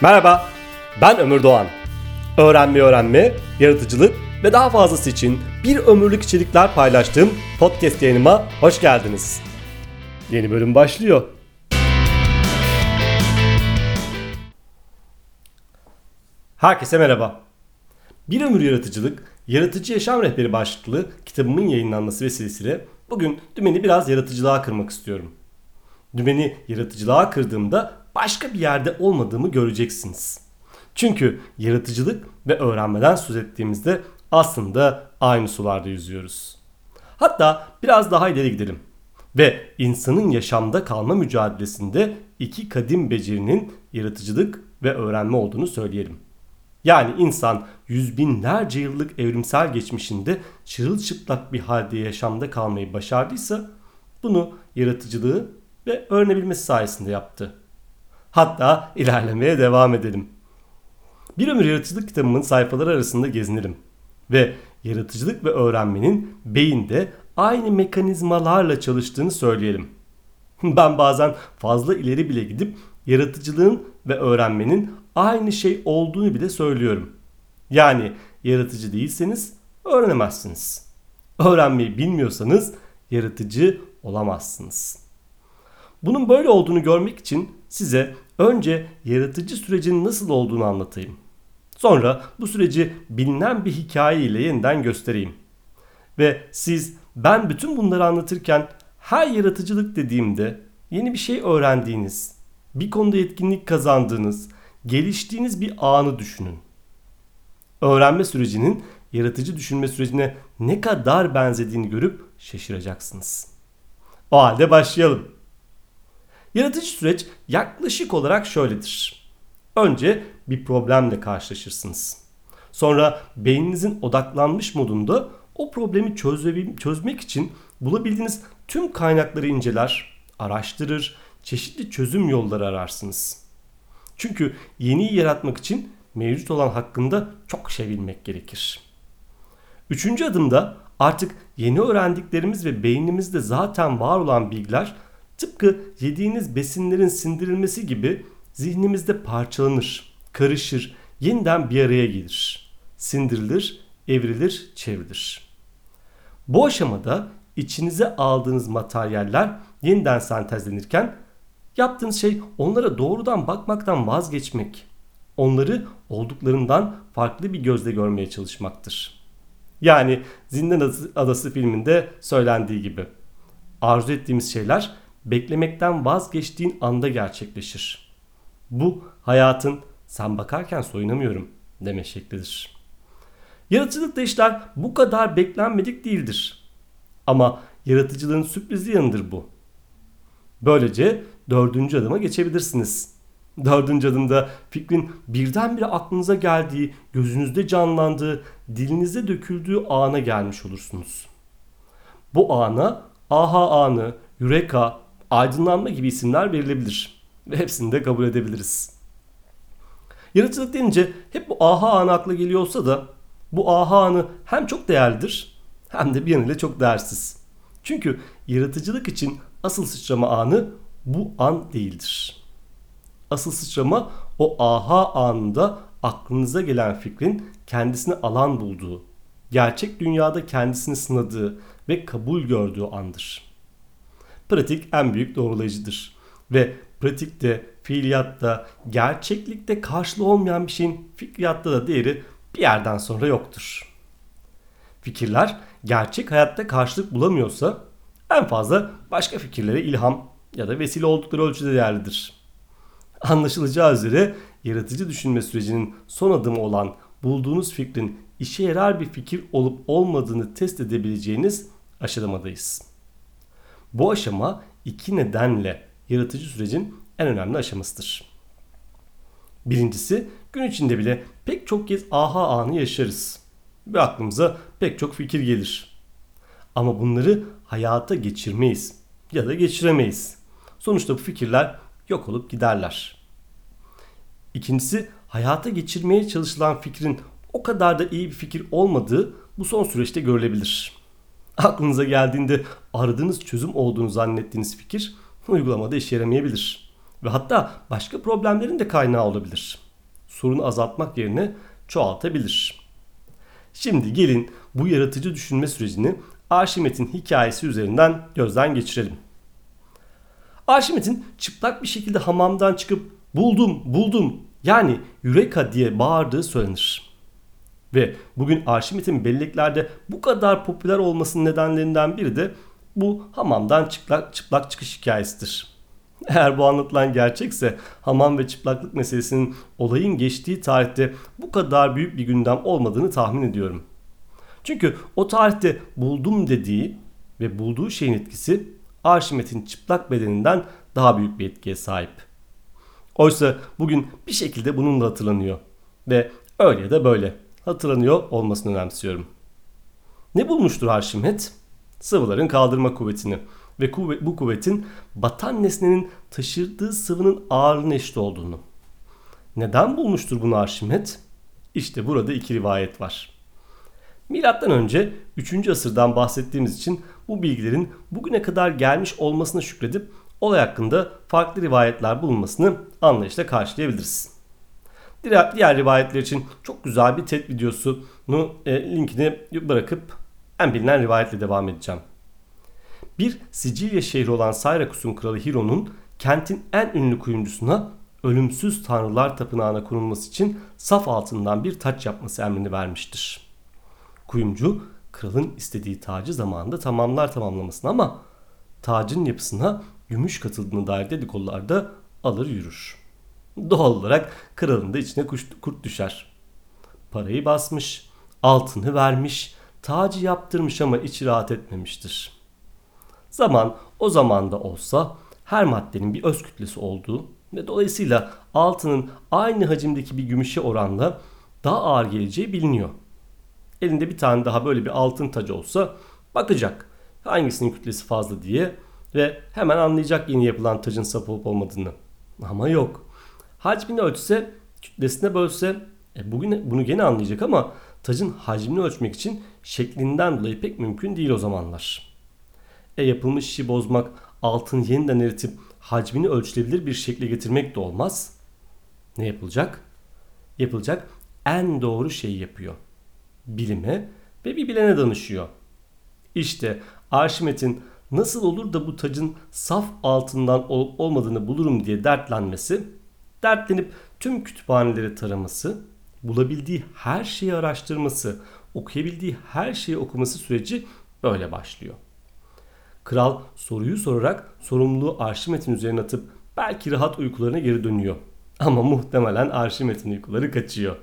Merhaba, ben Ömür Doğan. Öğrenme öğrenme, yaratıcılık ve daha fazlası için bir ömürlük içerikler paylaştığım podcast yayınıma hoş geldiniz. Yeni bölüm başlıyor. Herkese merhaba. Bir ömür yaratıcılık, yaratıcı yaşam rehberi başlıklı kitabımın yayınlanması vesilesiyle bugün dümeni biraz yaratıcılığa kırmak istiyorum. Dümeni yaratıcılığa kırdığımda başka bir yerde olmadığımı göreceksiniz. Çünkü yaratıcılık ve öğrenmeden söz ettiğimizde aslında aynı sularda yüzüyoruz. Hatta biraz daha ileri gidelim ve insanın yaşamda kalma mücadelesinde iki kadim becerinin yaratıcılık ve öğrenme olduğunu söyleyelim. Yani insan yüz binlerce yıllık evrimsel geçmişinde çırılçıplak bir halde yaşamda kalmayı başardıysa bunu yaratıcılığı ve öğrenebilmesi sayesinde yaptı. Hatta ilerlemeye devam edelim. Bir ömür yaratıcılık kitabımın sayfaları arasında gezinelim ve yaratıcılık ve öğrenmenin beyinde aynı mekanizmalarla çalıştığını söyleyelim. Ben bazen fazla ileri bile gidip yaratıcılığın ve öğrenmenin aynı şey olduğunu bile söylüyorum. Yani yaratıcı değilseniz öğrenemezsiniz. Öğrenmeyi bilmiyorsanız yaratıcı olamazsınız. Bunun böyle olduğunu görmek için size önce yaratıcı sürecin nasıl olduğunu anlatayım. Sonra bu süreci bilinen bir hikaye ile yeniden göstereyim. Ve siz ben bütün bunları anlatırken her yaratıcılık dediğimde yeni bir şey öğrendiğiniz, bir konuda yetkinlik kazandığınız, geliştiğiniz bir anı düşünün. Öğrenme sürecinin yaratıcı düşünme sürecine ne kadar benzediğini görüp şaşıracaksınız. O halde başlayalım. Yaratıcı süreç yaklaşık olarak şöyledir. Önce bir problemle karşılaşırsınız. Sonra beyninizin odaklanmış modunda o problemi çözmek için bulabildiğiniz tüm kaynakları inceler, araştırır, çeşitli çözüm yolları ararsınız. Çünkü yeniyi yaratmak için mevcut olan hakkında çok şey bilmek gerekir. Üçüncü adımda artık yeni öğrendiklerimiz ve beynimizde zaten var olan bilgiler tıpkı yediğiniz besinlerin sindirilmesi gibi zihnimizde parçalanır, karışır, yeniden bir araya gelir. Sindirilir, evrilir, çevrilir. Bu aşamada içinize aldığınız materyaller yeniden sentezlenirken yaptığınız şey onlara doğrudan bakmaktan vazgeçmek. Onları olduklarından farklı bir gözle görmeye çalışmaktır. Yani Zindan Adası, filminde söylendiği gibi. Arzu ettiğimiz şeyler beklemekten vazgeçtiğin anda gerçekleşir. Bu hayatın sen bakarken soyunamıyorum deme şeklidir. Yaratıcılıkta işler bu kadar beklenmedik değildir. Ama yaratıcılığın sürprizi yanıdır bu. Böylece dördüncü adıma geçebilirsiniz. Dördüncü adımda fikrin birdenbire aklınıza geldiği, gözünüzde canlandığı, dilinizde döküldüğü ana gelmiş olursunuz. Bu ana aha anı, yureka, aydınlanma gibi isimler verilebilir. Ve hepsini de kabul edebiliriz. Yaratıcılık denince hep bu aha anı akla geliyorsa da bu aha anı hem çok değerlidir hem de bir yanıyla çok değersiz. Çünkü yaratıcılık için asıl sıçrama anı bu an değildir. Asıl sıçrama o aha anında aklınıza gelen fikrin kendisini alan bulduğu, gerçek dünyada kendisini sınadığı ve kabul gördüğü andır. Pratik en büyük doğrulayıcıdır. Ve pratikte, fiiliyatta, gerçeklikte karşılığı olmayan bir şeyin fikriyatta da değeri bir yerden sonra yoktur. Fikirler gerçek hayatta karşılık bulamıyorsa en fazla başka fikirlere ilham ya da vesile oldukları ölçüde değerlidir. Anlaşılacağı üzere yaratıcı düşünme sürecinin son adımı olan bulduğunuz fikrin işe yarar bir fikir olup olmadığını test edebileceğiniz aşamadayız. Bu aşama iki nedenle yaratıcı sürecin en önemli aşamasıdır. Birincisi gün içinde bile pek çok kez aha anı yaşarız ve aklımıza pek çok fikir gelir. Ama bunları hayata geçirmeyiz ya da geçiremeyiz. Sonuçta bu fikirler yok olup giderler. İkincisi hayata geçirmeye çalışılan fikrin o kadar da iyi bir fikir olmadığı bu son süreçte görülebilir. Aklınıza geldiğinde aradığınız çözüm olduğunu zannettiğiniz fikir uygulamada işe yaramayabilir. Ve hatta başka problemlerin de kaynağı olabilir. sorunu azaltmak yerine çoğaltabilir. Şimdi gelin bu yaratıcı düşünme sürecini Arşimet'in hikayesi üzerinden gözden geçirelim. Arşimet'in çıplak bir şekilde hamamdan çıkıp buldum buldum yani Eureka diye bağırdığı söylenir. Ve bugün Arşimet'in belleklerde bu kadar popüler olmasının nedenlerinden biri de bu hamamdan çıplak, çıplak çıkış hikayesidir. Eğer bu anlatılan gerçekse hamam ve çıplaklık meselesinin olayın geçtiği tarihte bu kadar büyük bir gündem olmadığını tahmin ediyorum. Çünkü o tarihte buldum dediği ve bulduğu şeyin etkisi Arşimet'in çıplak bedeninden daha büyük bir etkiye sahip. Oysa bugün bir şekilde bununla hatırlanıyor. Ve öyle da böyle hatırlanıyor olmasını önemsiyorum. Ne bulmuştur Arşimet? Sıvıların kaldırma kuvvetini ve kuvvet, bu kuvvetin batan nesnenin taşırdığı sıvının ağırlığına eşit olduğunu. Neden bulmuştur bunu Arşimet? İşte burada iki rivayet var. Milattan önce 3. asırdan bahsettiğimiz için bu bilgilerin bugüne kadar gelmiş olmasına şükredip olay hakkında farklı rivayetler bulunmasını anlayışla karşılayabiliriz. Diğer, diğer rivayetler için çok güzel bir TED videosunu e, linkini bırakıp en bilinen rivayetle devam edeceğim. Bir Sicilya şehri olan Syrakus'un kralı Hiro'nun kentin en ünlü kuyumcusuna ölümsüz tanrılar tapınağına konulması için saf altından bir taç yapması emrini vermiştir. Kuyumcu kralın istediği tacı zamanında tamamlar tamamlamasını ama tacın yapısına gümüş katıldığını dair dedikodularda alır yürür. Doğal olarak kralın da içine kurt düşer. Parayı basmış, altını vermiş, tacı yaptırmış ama içi rahat etmemiştir. Zaman o zamanda olsa her maddenin bir öz kütlesi olduğu ve dolayısıyla altının aynı hacimdeki bir gümüşe oranla daha ağır geleceği biliniyor. Elinde bir tane daha böyle bir altın tacı olsa bakacak hangisinin kütlesi fazla diye ve hemen anlayacak yeni yapılan tacın saf olup olmadığını. Ama yok. Hacmini ölçse, kütlesine bölse e bugün bunu gene anlayacak ama tacın hacmini ölçmek için şeklinden dolayı pek mümkün değil o zamanlar. E yapılmış işi bozmak, altın yeniden eritip hacmini ölçülebilir bir şekle getirmek de olmaz. Ne yapılacak? Yapılacak en doğru şeyi yapıyor. Bilime ve bir bilene danışıyor. İşte Arşimet'in nasıl olur da bu tacın saf altından olup olmadığını bulurum diye dertlenmesi, dertlenip tüm kütüphaneleri taraması, bulabildiği her şeyi araştırması, okuyabildiği her şeyi okuması süreci böyle başlıyor. Kral soruyu sorarak sorumluluğu Arşimet'in üzerine atıp belki rahat uykularına geri dönüyor. Ama muhtemelen Arşimet'in uykuları kaçıyor.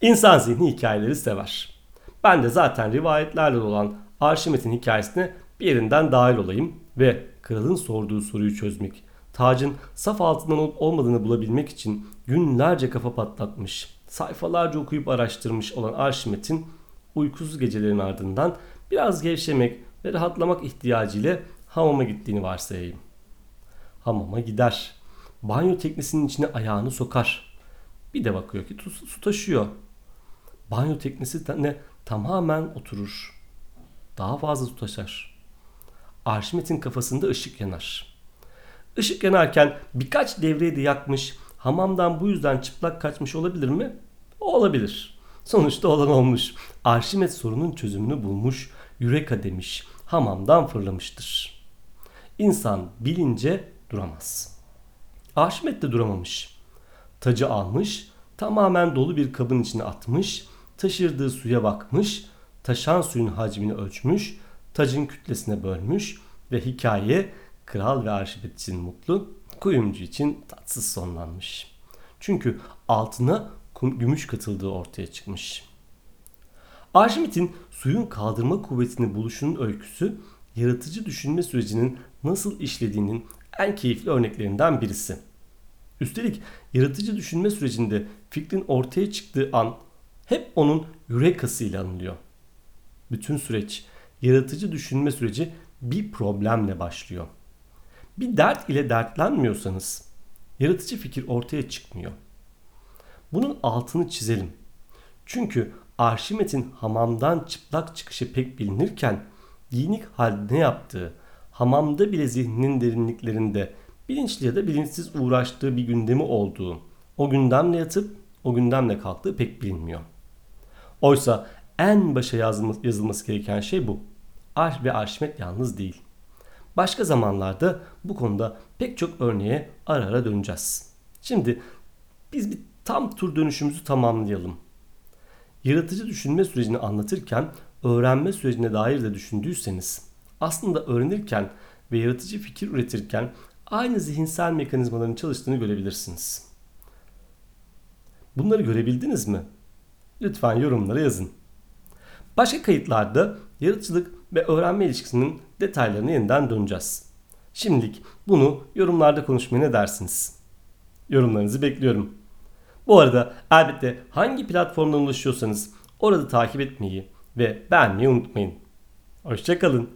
İnsan zihni hikayeleri sever. Ben de zaten rivayetlerle olan Arşimet'in hikayesine bir yerinden dahil olayım ve kralın sorduğu soruyu çözmek, tacın saf altından olup olmadığını bulabilmek için günlerce kafa patlatmış, sayfalarca okuyup araştırmış olan Arşimet'in uykusuz gecelerin ardından biraz gevşemek ve rahatlamak ihtiyacıyla hamama gittiğini varsayayım. Hamama gider. Banyo teknesinin içine ayağını sokar. Bir de bakıyor ki su taşıyor. Banyo teknesi ne tamamen oturur. Daha fazla su taşar. Arşimet'in kafasında ışık yanar. Işık yanarken birkaç devreyi de yakmış, hamamdan bu yüzden çıplak kaçmış olabilir mi? Olabilir. Sonuçta olan olmuş. Arşimet sorunun çözümünü bulmuş, Eureka demiş, hamamdan fırlamıştır. İnsan bilince duramaz. Arşimet de duramamış. Tacı almış, tamamen dolu bir kabın içine atmış, taşırdığı suya bakmış, taşan suyun hacmini ölçmüş, tacın kütlesine bölmüş ve hikaye kral ve arşivet için mutlu, kuyumcu için tatsız sonlanmış. Çünkü altına gümüş katıldığı ortaya çıkmış. Arşimet'in suyun kaldırma kuvvetini buluşunun öyküsü yaratıcı düşünme sürecinin nasıl işlediğinin en keyifli örneklerinden birisi. Üstelik yaratıcı düşünme sürecinde fikrin ortaya çıktığı an hep onun yürekası ile anılıyor. Bütün süreç, yaratıcı düşünme süreci bir problemle başlıyor. Bir dert ile dertlenmiyorsanız yaratıcı fikir ortaya çıkmıyor. Bunun altını çizelim. Çünkü Arşimet'in hamamdan çıplak çıkışı pek bilinirken giyinik halde ne yaptığı, hamamda bile zihninin derinliklerinde bilinçli ya da bilinçsiz uğraştığı bir gündemi olduğu o gündemle yatıp o gündemle kalktığı pek bilinmiyor. Oysa en başa yazılması, gereken şey bu. Arş ve Arşimet yalnız değil. Başka zamanlarda bu konuda pek çok örneğe ara ara döneceğiz. Şimdi biz bir tam tur dönüşümüzü tamamlayalım. Yaratıcı düşünme sürecini anlatırken öğrenme sürecine dair de düşündüyseniz aslında öğrenirken ve yaratıcı fikir üretirken aynı zihinsel mekanizmaların çalıştığını görebilirsiniz. Bunları görebildiniz mi? Lütfen yorumlara yazın. Başka kayıtlarda yaratıcılık ve öğrenme ilişkisinin detaylarına yeniden döneceğiz. Şimdilik bunu yorumlarda konuşmaya ne dersiniz? Yorumlarınızı bekliyorum. Bu arada elbette hangi platformdan ulaşıyorsanız orada takip etmeyi ve beğenmeyi unutmayın. Hoşçakalın.